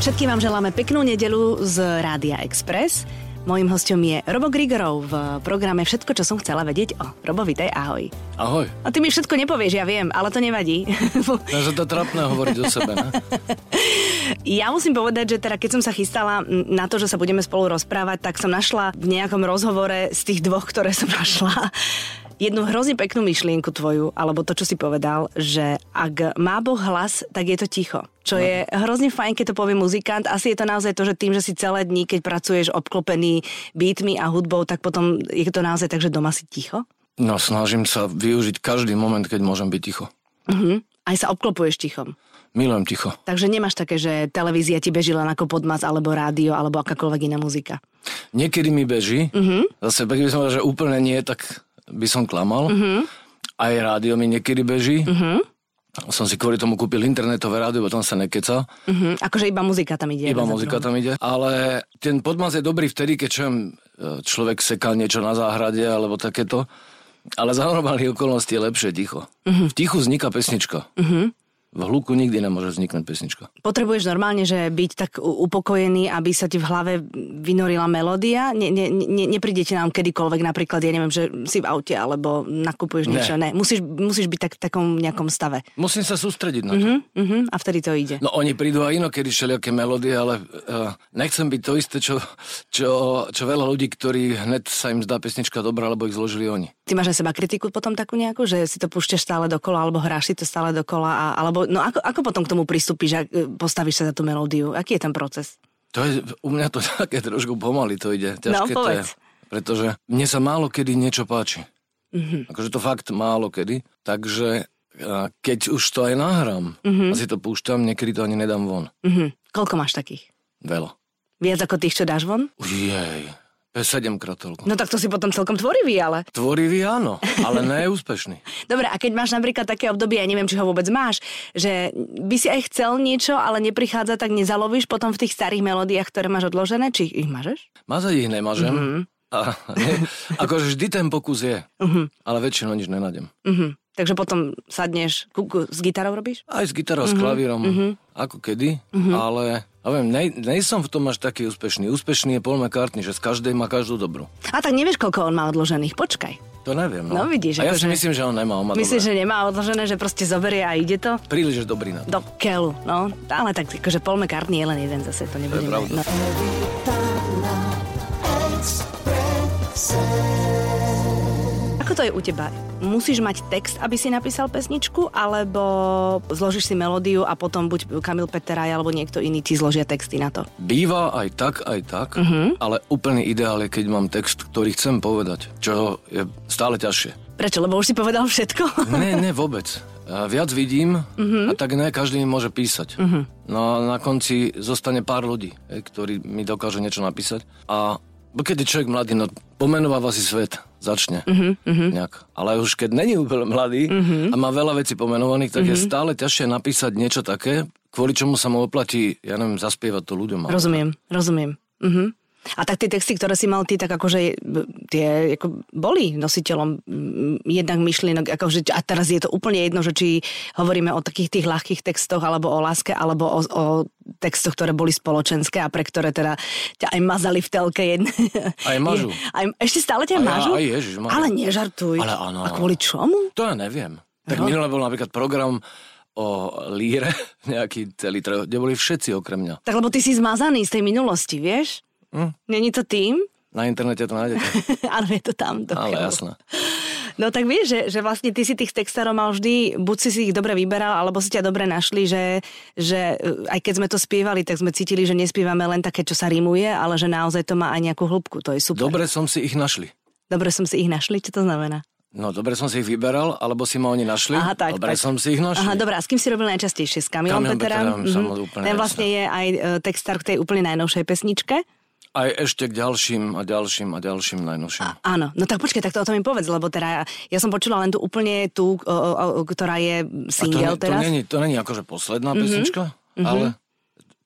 Všetkým vám želáme peknú nedelu z Rádia Express. Mojím hostom je Robo Grigorov v programe Všetko, čo som chcela vedieť o Robo, vitaj, ahoj. Ahoj. A ty mi všetko nepovieš, ja viem, ale to nevadí. Ja sa to trapné hovoriť o sebe, ne? Ja musím povedať, že teda keď som sa chystala na to, že sa budeme spolu rozprávať, tak som našla v nejakom rozhovore z tých dvoch, ktoré som našla, jednu hrozne peknú myšlienku tvoju, alebo to, čo si povedal, že ak má Boh hlas, tak je to ticho. Čo no. je hrozne fajn, keď to povie muzikant. Asi je to naozaj to, že tým, že si celé dní, keď pracuješ obklopený beatmi a hudbou, tak potom je to naozaj tak, že doma si ticho? No, snažím sa využiť každý moment, keď môžem byť ticho. Uh-huh. Aj sa obklopuješ tichom. Milujem ticho. Takže nemáš také, že televízia ti beží len ako podmac, alebo rádio, alebo akákoľvek iná muzika. Niekedy mi beží. Uh-huh. Zase, by som že úplne nie, tak by som klamal. Uh-huh. Aj rádio mi niekedy beží. Uh-huh. Som si kvôli tomu kúpil internetové rádio, bo tam sa nekeca. Uh-huh. Akože iba muzika tam ide. Iba muzika tam ide. Ale ten podmaz je dobrý vtedy, keď čujem, e, človek seká niečo na záhrade alebo takéto. Ale za normálnych okolností je lepšie ticho. Uh-huh. V tichu vzniká pesnička. Uh-huh v hluku nikdy nemôže vzniknúť pesnička. Potrebuješ normálne, že byť tak upokojený, aby sa ti v hlave vynorila melódia? Ne, ne, ne, nepríde ti nám kedykoľvek napríklad, ja neviem, že si v aute alebo nakupuješ ne. niečo? Ne. Musíš, musíš byť tak, v takom nejakom stave. Musím sa sústrediť na to. Uh-huh, uh-huh, a vtedy to ide. No oni prídu aj inokedy všelijaké melódie, ale uh, nechcem byť to isté, čo, čo, čo veľa ľudí, ktorí hneď sa im zdá pesnička dobrá, lebo ich zložili oni. Ty máš aj seba kritiku potom takú nejakú, že si to púšťaš stále dokola alebo hráš si to stále dokola a, alebo alebo no ako, ako potom k tomu pristúpiš a e, postavíš sa za tú melódiu? Aký je ten proces? To je, u mňa to také trošku pomaly to ide. Ťažké no, povedz. to je. Pretože mne sa málo kedy niečo páči. Mm-hmm. Akože to fakt málo kedy. Takže keď už to aj nahrám mm-hmm. a si to púšťam, niekedy to ani nedám von. Mm-hmm. Koľko máš takých? Veľa. Viac ako tých, čo dáš von? Jej. 7 krát toľko. No tak to si potom celkom tvorivý, ale. Tvorivý áno, ale ne úspešný. Dobre, a keď máš napríklad také obdobie, ja neviem, či ho vôbec máš, že by si aj chcel niečo, ale neprichádza, tak nezalovíš potom v tých starých melódiách, ktoré máš odložené, či ich mážeš? Mazať ich nemažem. Mm-hmm. A, akože vždy ten pokus je, uh-huh. ale väčšinou nič nenadem. Uh-huh. Takže potom sadneš, s gitarou robíš? Aj s gitarou, uh-huh. s klavírom, uh-huh. ako kedy, uh-huh. ale ja viem, nej, nejsom v tom až taký úspešný. Úspešný je Paul McCartney, že z každej má každú dobrú. A tak nevieš, koľko on má odložených, počkaj. To neviem, no. No vidíš, a ja si že... myslím, že on nemá, on má Myslíš, že nemá odložené, že proste zoberie a ide to? Príliš dobrý na to. Do keľu, no. Ale tak akože Paul McCartney je len jeden zase, to nebudeme... To je no. Ako to je u teba? musíš mať text, aby si napísal pesničku, alebo zložíš si melódiu a potom buď Kamil Peteraj alebo niekto iný ti zložia texty na to? Býva aj tak, aj tak, uh-huh. ale úplný ideál je, keď mám text, ktorý chcem povedať, čo je stále ťažšie. Prečo? Lebo už si povedal všetko? Nie, nie, vôbec. Viac vidím uh-huh. a tak ne každý môže písať. Uh-huh. No na konci zostane pár ľudí, ktorí mi dokážu niečo napísať. A keď je človek mladý, no pomenováva si svet, začne uh-huh. nejak. Ale už keď není úplne mladý uh-huh. a má veľa vecí pomenovaných, tak uh-huh. je stále ťažšie napísať niečo také, kvôli čomu sa mu oplatí, ja neviem, zaspievať to ľuďom. Rozumiem, rozumiem. Uh-huh. A tak tie texty, ktoré si mal ty, tak akože tie ako boli nositeľom jednak myšlienok, akože, a teraz je to úplne jedno, že či hovoríme o takých tých ľahkých textoch, alebo o láske, alebo o, o textoch, ktoré boli spoločenské a pre ktoré teda ťa aj mazali v telke. Jedne. Aj mažu. Aj, ešte stále ťa mažu? Aj, ježiš, mažu. Ale nežartuj. Ale áno. A kvôli čomu? To ja neviem. Tak no. minule bol napríklad program o líre, nejaký celý, kde boli všetci okrem mňa. Tak lebo ty si zmazaný z tej minulosti, vieš? Hm? Není to tým? Na internete to nájdete. Áno, je to tam. To Ale jasné. No tak vieš, že, že vlastne ty si tých textárov mal vždy, buď si si ich dobre vyberal, alebo si ťa dobre našli, že, že e, aj keď sme to spievali, tak sme cítili, že nespievame len také, čo sa rimuje, ale že naozaj to má aj nejakú hĺbku. To je super. Dobre som si ich našli. Dobre som si ich našli? Čo to znamená? No, dobre som si ich vyberal, alebo si ma oni našli. Aha, tak, dobre tak. som si ich našli. Aha, dobre, a s kým si robil najčastejšie? S Kamilom Kamil Peterom? Mm-hmm. Ten vlastne je aj e, textár k tej úplne najnovšej pesničke. Aj ešte k ďalším a ďalším a ďalším najnovším. A, áno, no tak počkaj, tak to o tom mi povedz, lebo teda ja som počula len tú úplne tú, o, o, o, ktorá je single to, teraz. To není, to není akože posledná mm-hmm. pesnička, mm-hmm. ale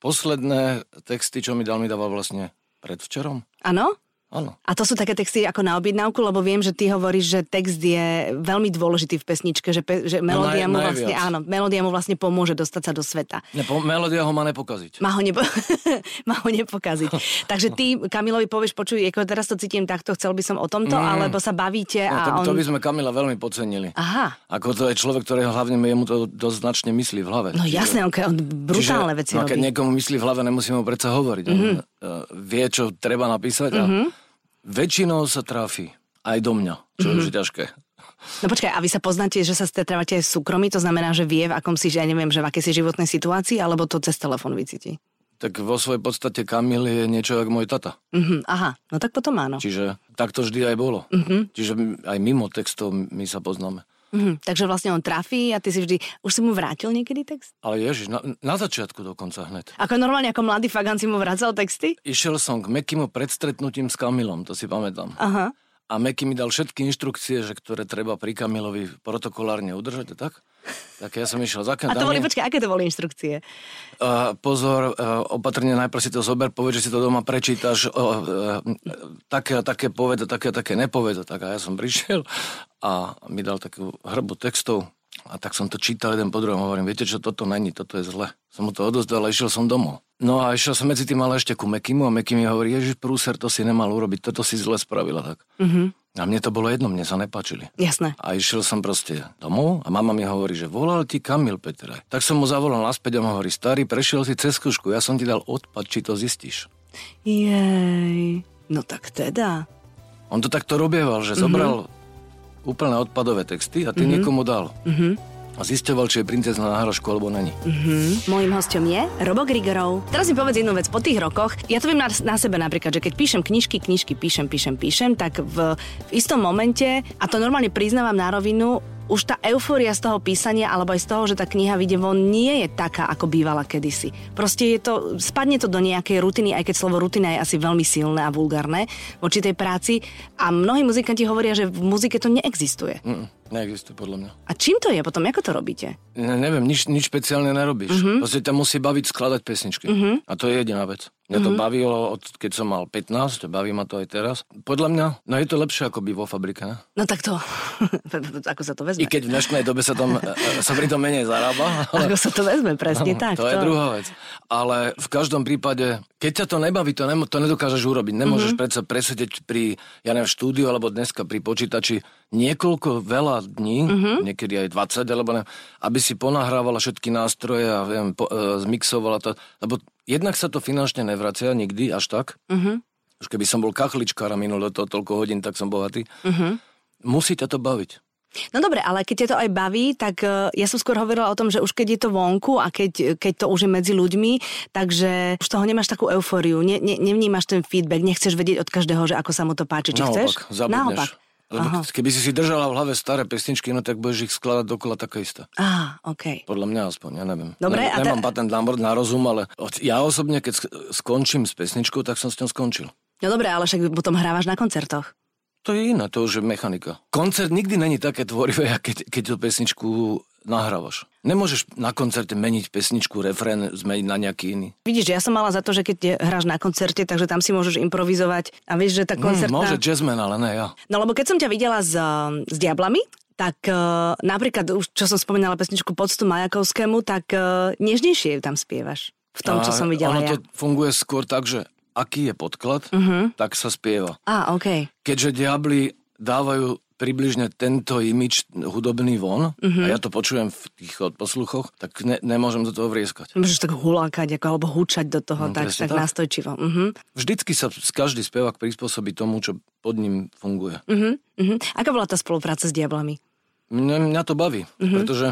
posledné texty, čo mi dal, mi dával vlastne predvčerom. Áno? Áno. A to sú také texty ako na objednávku, lebo viem, že ty hovoríš, že text je veľmi dôležitý v pesničke, že, pe, že melódia, No naj- mu vlastne, áno, melódia mu vlastne pomôže dostať sa do sveta. Nepo, melódia ho má nepokaziť. Má ho, nepo- má ho nepokaziť. Takže ty Kamilovi povieš, počuj, ako teraz to cítim takto, chcel by som o tomto, Mm. alebo sa bavíte No, a to, on... to by sme Kamila veľmi podcenili. Aha, Ako to je človek, ktorý hlavne jemu to dosť značne myslí v hlave. no jasné, on, on brutálne Čiže, veci no, keď robí. niekomu myslí v hlave, nemusíme mu predsa hovoriť. Mm-hmm. On uh, vie, čo treba napísať a Mhm. Väčšinou sa tráfi aj do mňa, čo Mhm. je už ťažké. No počkaj, a vy sa poznáte, že sa stretávate aj v súkromí, to znamená, že vie, v akom si, že ja neviem, že v akej si životnej situácii, alebo to cez telefón vycíti? Tak vo svojej podstate Kamil je niečo ako môj tata. Mhm, aha, no tak potom áno. Čiže tak to vždy aj bolo. Mhm. Čiže aj mimo textov my sa poznáme. Mhm, takže vlastne on trafí a ty si vždy... Už si mu vrátil niekedy text? Ale ježiš, na, na začiatku dokonca hneď. Ako normálne, ako mladý fagan si mu vracal texty? Išiel som k Mekimu pred stretnutím s Kamilom, to si pamätám. Aha. A Meky mi dal všetky inštrukcie, že ktoré treba pri Kamilovi protokolárne udržať, tak? Tak ja som išiel za A to boli, počkaj, aké to boli inštrukcie? Uh, pozor, uh, opatrne najprv si to zober, povedz, že si to doma prečítaš, uh, uh, také a také povedz, a také a také nepovedz. a Tak a ja som prišiel a mi dal takú hrbu textov a tak som to čítal jeden po druhom. Hovorím, viete čo, toto není, toto je zle. Som mu to odozdal a išiel som domov. No a išiel som medzi tým ale ešte ku Mekimu a Meky mi hovorí, ježiš, prúser, to si nemal urobiť, toto si zle spravila. Tak. Mhm, A mne to bolo jedno, mne sa nepáčili. jasné. A išiel som proste domov a mama mi hovorí, že volal ti Kamil Petre. Tak som mu zavolal naspäť a mu hovorí, starý, prešiel si cez skúšku, ja som ti dal odpad, či to zistíš. Jej, no tak teda. On to takto robieval, že zobral úplne odpadové texty a ty niekomu dal. A zisťoval, či je princezna na hrošku alebo není. Mhm. Mojím hostom je Robo Grigorov. Teraz mi povedz jednu vec, po tých rokoch, ja to viem na, na sebe napríklad, že keď píšem knižky, knižky, píšem, píšem, píšem, tak v, v istom momente, a to normálne priznávam na rovinu, už tá eufória z toho písania alebo aj z toho, že tá kniha vyjde von, nie je taká, ako bývala kedysi. Proste je to, spadne to do nejakej rutiny, aj keď slovo rutina je asi veľmi silné a vulgárne voči tej práci. A mnohí muzikanti hovoria, že v muzike to neexistuje. Mm, neexistuje podľa mňa. A čím to je potom? Ako to robíte? Ne, neviem, nič, nič špeciálne nerobíš. Mm-hmm. Proste ťa musí baviť skladať pesničky. Mm-hmm. A to je jediná vec. Mňa to bavilo, od, keď som mal 15, baví ma to aj teraz. Podľa mňa, no je to lepšie ako by vo fabrike, ne? No tak to, ako sa to I vezme? keď v dnešnej dobe sa, tam, e, sa pri tom menej zarába. Ale... Ako sa to vezme, presne tak. to je druhá vec. Ale v každom prípade, keď ťa to nebaví, to, nemo, to nedokážeš urobiť. Nemôžeš mm-hmm. predsa presedieť pri, ja neviem, štúdiu alebo dneska pri počítači niekoľko veľa dní, mm-hmm. niekedy aj 20, alebo ne, aby si ponahrávala všetky nástroje a viem, po, e, zmixovala to. Lebo jednak sa to finančne nevracia nikdy až tak. Mhm. Už keby som bol kachličkár a minul to toľko hodín, tak som bohatý. Mhm. Musí ťa to baviť. No dobre, ale keď ťa to aj baví, tak uh, ja som skôr hovorila o tom, že už keď je to vonku a keď, keď to už je medzi ľuďmi, takže už toho nemáš takú eufóriu, ne, ne, nevnímaš ten feedback, nechceš vedieť od každého, že ako sa mu to páči. Či chceš? Naopak, zabudneš. Naopak. Lebo Aha. keby si si držala v hlave staré pesničky, no tak budeš ich skladať dokola také isté. Á, OK. Podľa mňa aspoň, ja neviem. Dobre, ne, a Nemám patent na, na rozum, ale ja osobne, keď sk- skončím s pesničkou, tak som s ňou skončil. No dobre, ale však potom hrávaš na koncertoch. To je iné, to už je mechanika. Koncert nikdy není také tvorivé, keď, keď tú pesničku nahrávaš. Nemôžeš na koncerte meniť pesničku, refrén, zmeniť na nejaký iný. Vidíš, ja som mala za to, že keď hráš na koncerte, takže tam si môžeš improvizovať a vieš, že tá Hm, koncertná... môže jazzman, ale ne ja. No lebo keď som ťa videla s, s Diablami, tak uh, napríklad, už čo som spomínala pesničku Poctu Majakovskému, tak uh, nežnejšie ju tam spievaš. V tom, čo A som videla ono ja. to funguje skôr tak, že aký je podklad, Mhm. tak sa spieva. Á, OK. keďže Diabli dávajú približne tento imič hudobný von Mhm. uh-huh. a ja to počujem v tých posluchoch, tak ne, nemôžem do toho vrieskať. Môžeš tak hulákať, ako, alebo húčať do toho, No, tak, tak, tak. nastojčivo. Uh-huh. Vždycky sa každý spevák prispôsobí tomu, čo pod ním funguje. Uh-huh. Aká bola tá spolupráca s Diablami? Mňa, mňa to baví, Mhm. uh-huh. pretože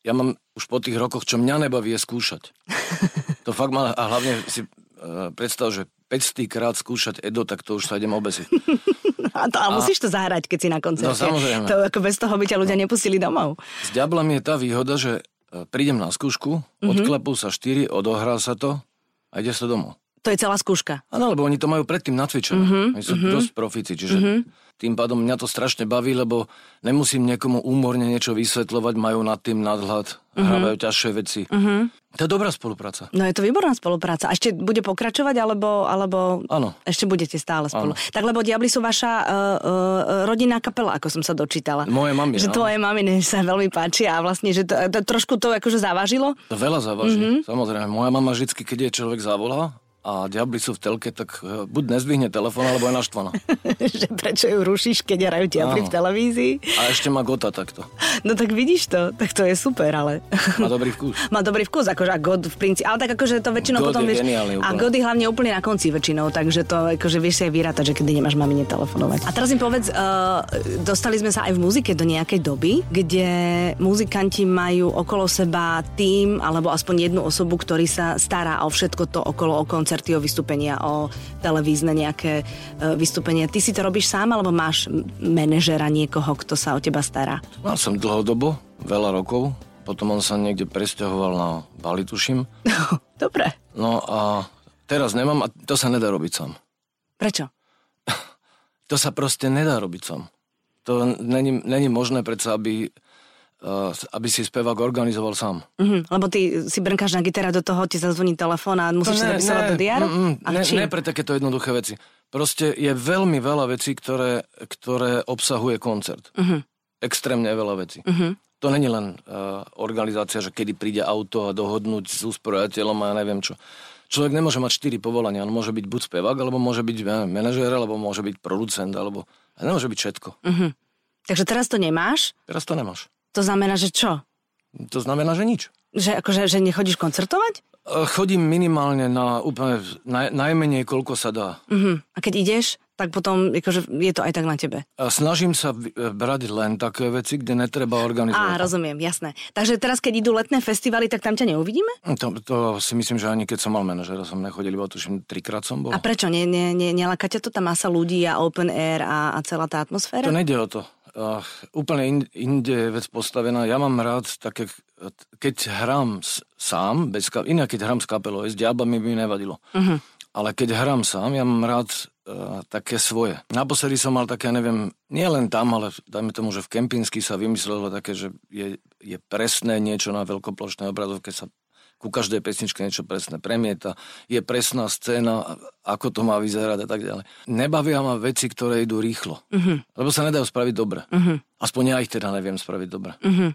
ja mám už po tých rokoch, čo mňa nebaví, je skúšať. to fakt má, a hlavne si uh, predstav, že 500 krát skúšať Edo, tak to už sa idem obesiť. A, to, a musíš to zahrať, keď si na koncerte. No, samozrejme. To ako bez toho by ťa ľudia nepustili domov. S Diablami je tá výhoda, že e, prídem na skúšku, Mhm. uh-huh. odklepú sa štyri, odohrá sa to a ide sa domov. To je celá skúška. Áno, lebo oni to majú predtým natvičené. Mhm, Uh-huh, oni sú uh-huh. dosť profíci, čiže uh-huh. Tým pádom mňa to strašne baví, lebo nemusím niekomu úmorne niečo vysvetľovať, majú nad tým nadhľad, uh-huh. hrávajú ťažšie veci. Uh-huh. To je dobrá spolupráca. No je to výborná spolupráca. A ešte bude pokračovať, alebo, alebo Áno. ešte budete stále spolu? Ano. Tak lebo Diabli sú vaša uh, uh, rodinná kapela, ako som sa dočítala. Moje mami, Že áno. tvoje maminy sa veľmi páči a vlastne, že to, to, trošku to akože závažilo? To veľa závaží, mm-hmm. samozrejme. Moja mama vždy, keď je človek zavolá a diabli sú v telke, tak eh, buď nezvihne telefón, alebo je naštvaná. že prečo ju rušíš, keď hrajú Diabli v televízii? A ešte má gota takto. No tak vidíš to, tak to je super, ale... Má dobrý vkus. Má dobrý vkus, akože a God v princípe, ale tak akože to väčšinou God potom vieš... A. God je hlavne úplne na konci väčšinou, takže to akože vieš si aj vyrátať, že kedy nemáš mamine telefonovať. A teraz mi povedz, uh, dostali sme sa aj v muzike do nejakej doby, kde muzikanti majú okolo seba tým, alebo aspoň jednu osobu, ktorý sa stará o všetko to okolo, o koncerty, o vystúpenia, o televízne nejaké uh, vystúpenia. Ty si to robíš sám, alebo máš manažera niekoho, kto sa o teba stará? Mal som dlhodobo, veľa rokov, potom on sa niekde presťahoval na Bali, tuším. Dobre. No a teraz nemám a to sa nedá robiť sám. Prečo? To sa proste nedá robiť sám. To není, není možné predsa, aby, aby si spevák organizoval sám. Mhm, lebo ty si brnkáš na gitara, do toho ti zazvoní telefón a musíš sa zapisovať do diáru? mm, mm, A ne, ne pre takéto jednoduché veci. Proste je veľmi veľa vecí, ktoré, ktoré obsahuje koncert. Mhm. Extrémne veľa vecí. Mhm. To není len uh, organizácia, že kedy príde auto a dohodnúť s usporiadateľom a ja neviem čo. Človek nemôže mať štyri povolania. On môže byť buď spevák, alebo môže byť ja manažér, alebo môže byť producent, alebo... A nemôže byť všetko. Mhm. Takže teraz to nemáš? Teraz to nemáš. To znamená, že čo? To znamená, že nič. Že, akože, že nechodíš koncertovať? E, Chodím minimálne na úplne naj, najmenej, koľko sa dá. Mhm. A keď ideš, tak potom akože, je to aj tak na tebe. A snažím sa e, brať len také veci, kde netreba Á, organizovať. rozumiem, jasné. Takže teraz, keď idú letné festivaly, tak tam ťa neuvidíme? To, to si myslím, že ani keď som mal manažera, som nechodil, iba tuším, trikrát som bol. A prečo? Nie, nie, neláka ťa to tá masa ľudí a open air a, a celá tá atmosféra? To nejde o to. Uh, úplne in, inde je vec postavená. Ja mám rád také, keď hrám s, sám, bez inak keď hrám s kapelou, s diabami by mi nevadilo. Mhm. Ale keď hrám sám, ja mám rád uh, také svoje. Naposledy som mal také, neviem, nie len tam, ale dajme tomu, že v Kempinsky sa vymyslelo také, že je, je presné niečo na veľkoplošnej obrazovke sa ku každej pesničke niečo presné premieta, je presná scéna, ako to má vyzerať a tak ďalej. Nebavia ma veci, ktoré idú rýchlo, Mhm. lebo sa nedajú spraviť dobre. Mhm. Aspoň ja ich teda neviem spraviť dobre. Mhm.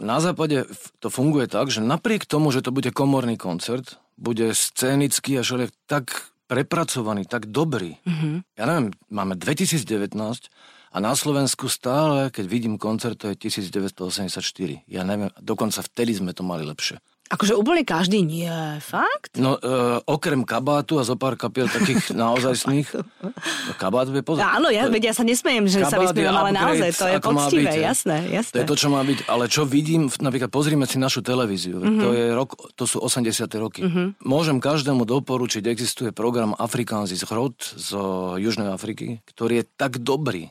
Na západe to funguje tak, že napriek tomu, že to bude komorný koncert, bude scénický a všelijak tak prepracovaný, tak dobrý. Mhm. Ja neviem, máme 2019 a na Slovensku stále, keď vidím koncert, to je 1984. Ja neviem, dokonca vtedy sme to mali lepšie. Akože úplne každý nie, fakt? No, e, okrem kabátu a zo pár kapiel takých naozajstných. No, kabát je pozor. Áno, ja, veď ja sa nesmejem, že sa vysmievam, ale naozaj to je poctivé, byť, jasné, jasné. To je to, čo má byť. Ale čo vidím, napríklad pozrime si našu televíziu. Mm-hmm. To, je rok, to sú 80. roky. Mm-hmm. Môžem každému doporučiť, existuje program Afrikanzis Hrod z Južnej Afriky, ktorý je tak dobrý,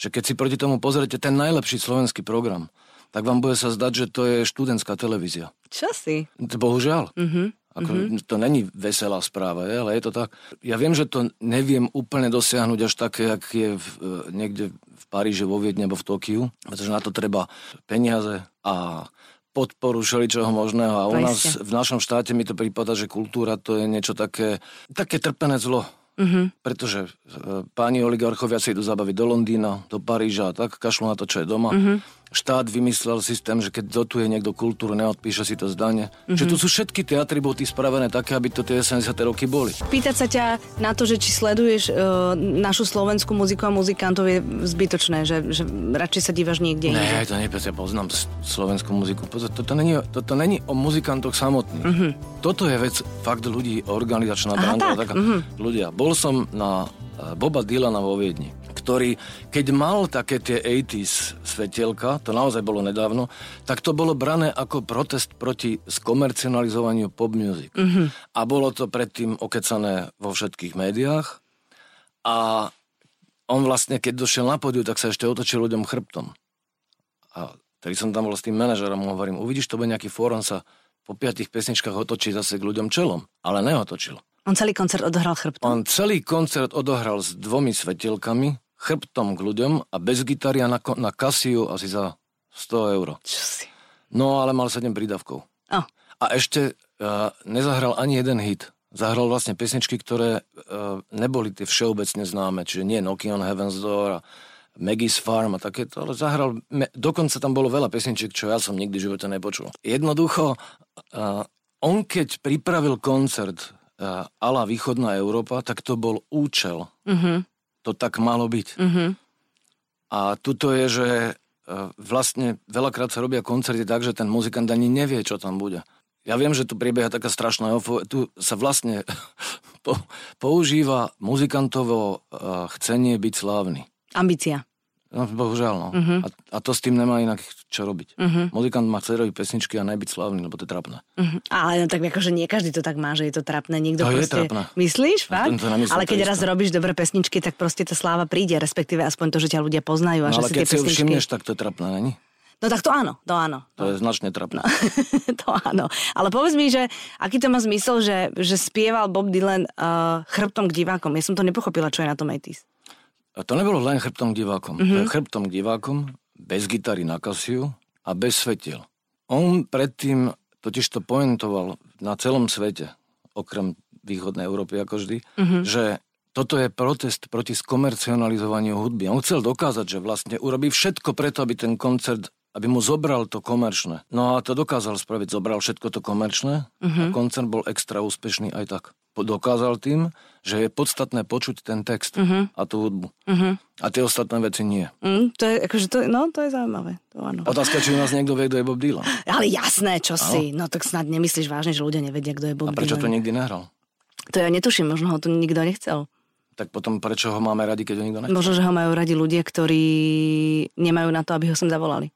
že keď si proti tomu pozriete ten najlepší slovenský program, tak vám bude sa zdať, že to je študentská televízia. Čo si? Bohužiaľ. Mhm. Ako, To není veselá správa, je, ale je to tak. Ja viem, že to neviem úplne dosiahnuť až také, jak je v, e, niekde v Paríži, vo Viedne alebo v Tokiu, pretože na to treba peniaze a podporu všeličoho možného. A u nás, v našom štáte mi to prípada, že kultúra to je niečo také, také trpené zlo. Mhm. Pretože e, páni oligarchovia si idú zabaviť do Londýna, do Paríža a tak, kašľú na to, čo je doma. Mhm. Štát vymyslel systém, že keď dotuje niekto kultúru, neodpíše si to zdanie. Mhm. Že tu sú všetky tie atribúty spravené také, aby to tie 70. roky boli. Pýtať sa ťa na to, že či sleduješ uh, našu slovenskú muziku a muzikantov je zbytočné, že, že radšej sa dívaš niekde inde. Ne, to nie, ja poznám slovenskú muziku. Pozor, toto není, toto není o muzikantoch samotných. Mhm. Toto je vec fakt ľudí, organizačná Aha, branža. tak, taká- mhm. Ľudia. Bol som na eh, Boba Dylana vo Viedni, ktorý, keď mal také tie 80s svetielka, to naozaj bolo nedávno, tak to bolo brané ako protest proti skomercionalizovaniu pop music. A bolo to predtým okecané vo všetkých médiách a on vlastne, keď došiel na podiu, tak sa ešte otočil ľuďom chrbtom. A tedy som tam bol s tým manažerom, mu hovorím, uvidíš, to bude nejaký fórum, sa po piatich pesničkách otočí zase k ľuďom čelom. Ale neotočil. On celý koncert odohral chrbtom. On celý koncert odohral s dvomi svetelkami, chrbtom k ľuďom a bez gitary a na, na kasiu asi za 100 eur. Čo si? No ale mal 7 prídavkov. Oh. A ešte uh, nezahral ani jeden hit. Zahral vlastne pesničky, ktoré uh, neboli tie všeobecne známe, čiže nie Nokia on Heaven's Door a Maggie's Farm a takéto, ale zahral, me, dokonca tam bolo veľa pesničiek, čo ja som nikdy v živote nepočul. Jednoducho, uh, on keď pripravil koncert uh, ala Východná Európa, tak to bol účel. Uh-huh. To tak malo byť. Uh-huh. A tuto je, že uh, vlastne veľakrát sa robia koncerty tak, že ten muzikant ani nevie, čo tam bude. Ja viem, že tu prebieha taká strašná eufo- Tu sa vlastne po, používa muzikantovo uh, chcenie byť slávny. Ambícia. No, bohužiaľ, no. Uh-huh. A, a to s tým nemá inak čo robiť. Uh-huh. Muzikant má chcieť robiť pesničky a najbyť slávny, lebo to je trapné. Uh-huh. Ale no tak akože nie každý to tak má, že je to trapné. Niekto to proste... je trapné. Myslíš, fakt? To, Ale keď raz robíš dobré pesničky, tak proste tá sláva príde, respektíve aspoň to, že ťa ľudia poznajú. A no, že ale si keď tie si pesničky... všimneš, tak to je trapné, není? No tak to áno, to áno. To je značne trapné. to áno. Ale povedz mi, že aký to má zmysel, že, že spieval Bob Dylan uh, chrbtom k divákom. Ja som to nepochopila, čo je na tom 80 a to nebolo len chrbtom k divákom. Mm-hmm. Chrbtom k divákom, bez gitary na kasiu a bez svetiel. On predtým totiž to pointoval na celom svete, okrem východnej Európy ako vždy, mm-hmm. že toto je protest proti skomercionalizovaniu hudby. On chcel dokázať, že vlastne urobí všetko preto, aby ten koncert aby mu zobral to komerčné. No a to dokázal spraviť, zobral všetko to komerčné uh-huh. a mhm. koncert bol extra úspešný aj tak dokázal tým, že je podstatné počuť ten text uh-huh. a tú hudbu. Uh-huh. A tie ostatné veci nie. Mm, to je, akože to, no, to je zaujímavé. To áno. Otázka, či u nás niekto vie, kto je Bob Dylan. Ale jasné, čo ano. si. No tak snad nemyslíš vážne, že ľudia nevedia, kto je Bob Dylan. A prečo Dylan. to nikdy nehral? To ja netuším, možno ho tu nikto nechcel. Tak potom prečo ho máme radi, keď ho nikto nechce? Možno, že ho majú radi ľudia, ktorí nemajú na to, aby ho sem zavolali.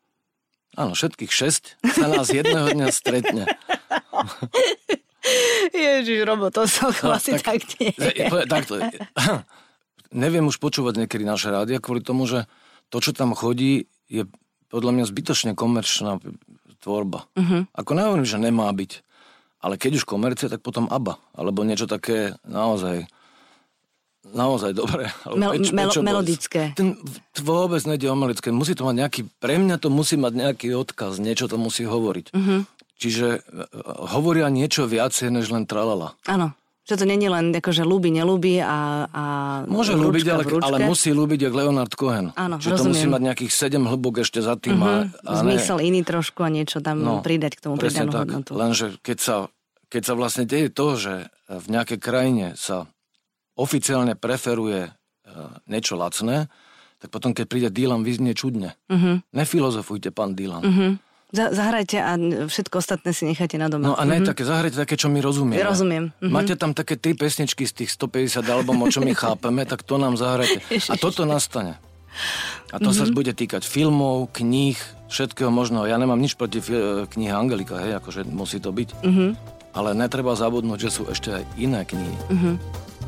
Áno, všetkých šesť sa nás jedného dňa stretne. Ježiš, Robo, to som no, asi tak, tak nie. Takto. Neviem už počúvať niekedy naše rádia kvôli tomu, že to, čo tam chodí, je podľa mňa zbytočne komerčná tvorba. Uh-huh. Ako nehovorím, že nemá byť. Ale keď už komercia, tak potom ABBA. Alebo niečo také naozaj naozaj dobré. Mel, peč, melo, melodické. Ten, vôbec nejde o melodické. Musí to mať nejaký, pre mňa to musí mať nejaký odkaz, niečo to musí hovoriť. Uh-huh. Čiže e, hovoria niečo viacej, než len tralala. Áno. Že to není len akože ľúbi, nelúbi a, a Môže ľúbiť, ale, ale musí ľúbiť jak Leonard Cohen. Áno, Že rozumiem. to musí mať nejakých sedem hlbok ešte za tým. Uh-huh. A, a Zmysel ne... iný trošku a niečo tam no, pridať k tomu pridanú tak. hodnotu. Lenže keď sa, keď sa vlastne deje to, že v nejakej krajine sa oficiálne preferuje uh, niečo lacné, tak potom, keď príde Dylan, vyznie čudne. Uh-huh. Nefilozofujte, pán Dylan. Uh-huh. Zahrajte a všetko ostatné si nechajte na doma. No a ne uh-huh. také, zahrajte také, čo my rozumieme. Rozumiem. Uh-huh. Máte tam také tri pesničky z tých 150 albumov, čo my chápeme, tak to nám zahrajte. A toto nastane. A to uh-huh. sa bude týkať filmov, kníh, všetkého možného. Ja nemám nič proti knihe Angelika, hej, akože musí to byť. Uh-huh. Ale netreba zabudnúť, že sú ešte aj iné knihy. Uh-huh.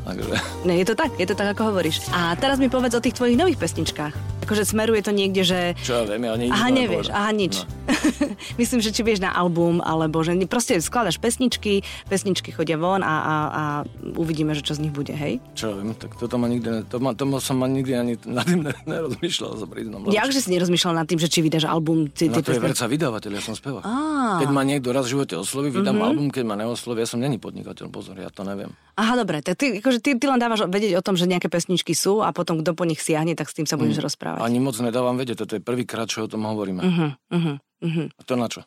Takže... Ne, je to tak, je to tak, ako hovoríš. A teraz mi povedz o tých tvojich nových pesničkách. Akože smeruje to niekde, že... Čo ja viem, ja Aha, nevieš, aha, nič. No. Myslím, že či vieš na album, alebo že proste skladaš pesničky, pesničky chodia von a, a, a uvidíme, že čo z nich bude, hej? Čo viem, tak toto ma nikdy, to, ma, to som ma nikdy ani nad tým nerozmýšľal, sa priznám. že si nerozmýšľal nad tým, že či vydáš album? Ty, no, to je verca vydavateľ, ja som spevák. Keď ma niekto raz v živote osloví, vydám mm-hmm. album, keď ma neosloví, ja som není podnikateľ, pozor, ja to neviem. Aha, dobre, tak ty, akože ty, ty len dávaš vedieť o tom, že nejaké pesničky sú a potom kto po nich siahne, tak s tým sa budeš mm. rozprávať. Ani moc nedávam vedieť, toto je prvýkrát, čo o tom hovoríme. Uh-huh, uh-huh, uh-huh. A to na čo?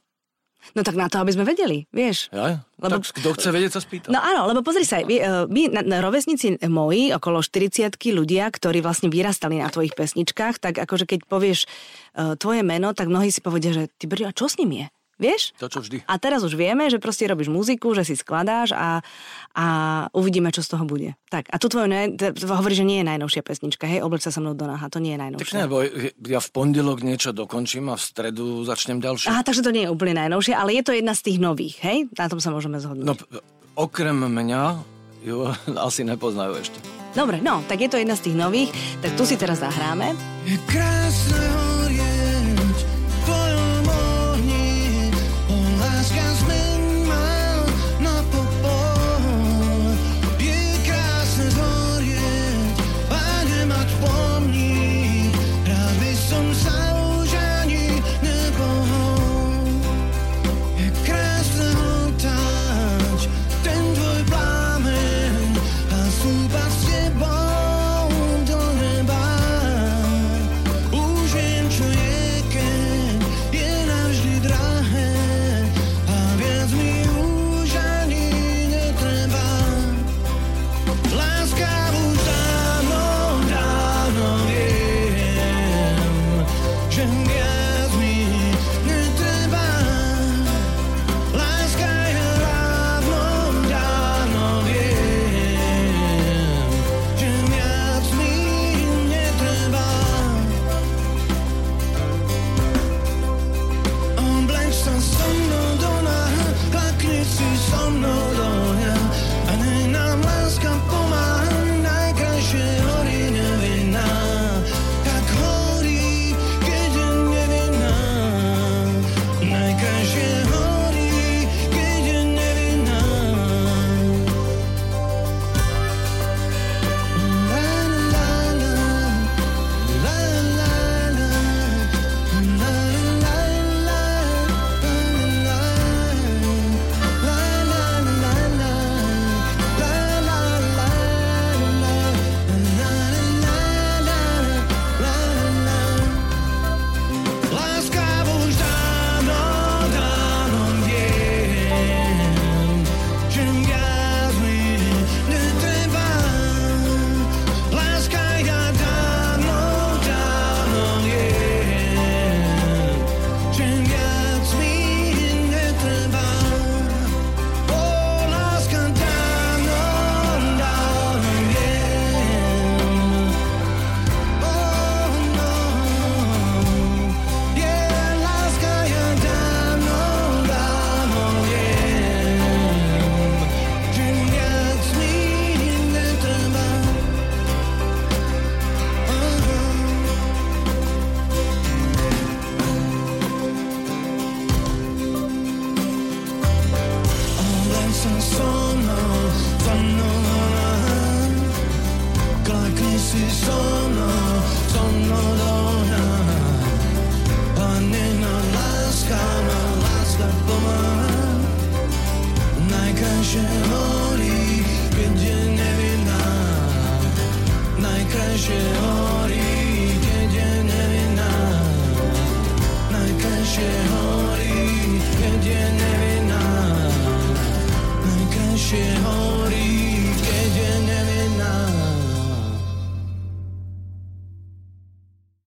No tak na to, aby sme vedeli, vieš. Ja? Lebo... Tak kto chce vedieť, sa spýta. No áno, lebo pozri sa, my, my na, na rovesnici moji, okolo 40 ľudia, ktorí vlastne vyrastali na tvojich pesničkách, tak akože keď povieš uh, tvoje meno, tak mnohí si povedia, že ty brý, a čo s ním je? Vieš? To, čo vždy. A teraz už vieme, že proste robíš muziku, že si skladáš a, a uvidíme, čo z toho bude. Tak, a tu tvoje ne, hovorí, že nie je najnovšia pesnička, hej, obleč sa so mnou do náha, to nie je najnovšia. Tak nebo ja v pondelok niečo dokončím a v stredu začnem ďalšie. Aha, takže to nie je úplne najnovšie, ale je to jedna z tých nových, hej? Na tom sa môžeme zhodnúť. No, okrem mňa ju asi nepoznajú ešte. Dobre, no, tak je to jedna z tých nových, tak tu si teraz zahráme. Je krásne